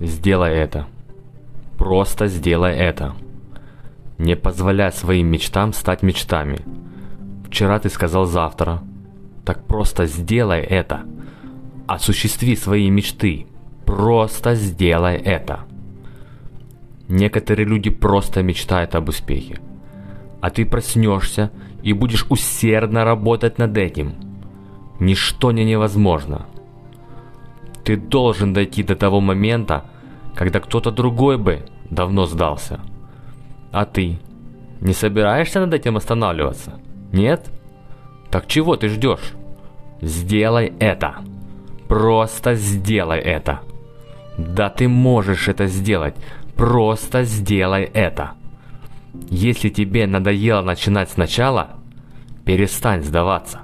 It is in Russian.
Сделай это. Просто сделай это. Не позволяй своим мечтам стать мечтами. Вчера ты сказал завтра. Так просто сделай это. Осуществи свои мечты. Просто сделай это. Некоторые люди просто мечтают об успехе. А ты проснешься и будешь усердно работать над этим. Ничто не невозможно. Ты должен дойти до того момента, когда кто-то другой бы давно сдался. А ты не собираешься над этим останавливаться? Нет? Так чего ты ждешь? Сделай это. Просто сделай это. Да ты можешь это сделать. Просто сделай это. Если тебе надоело начинать сначала, перестань сдаваться.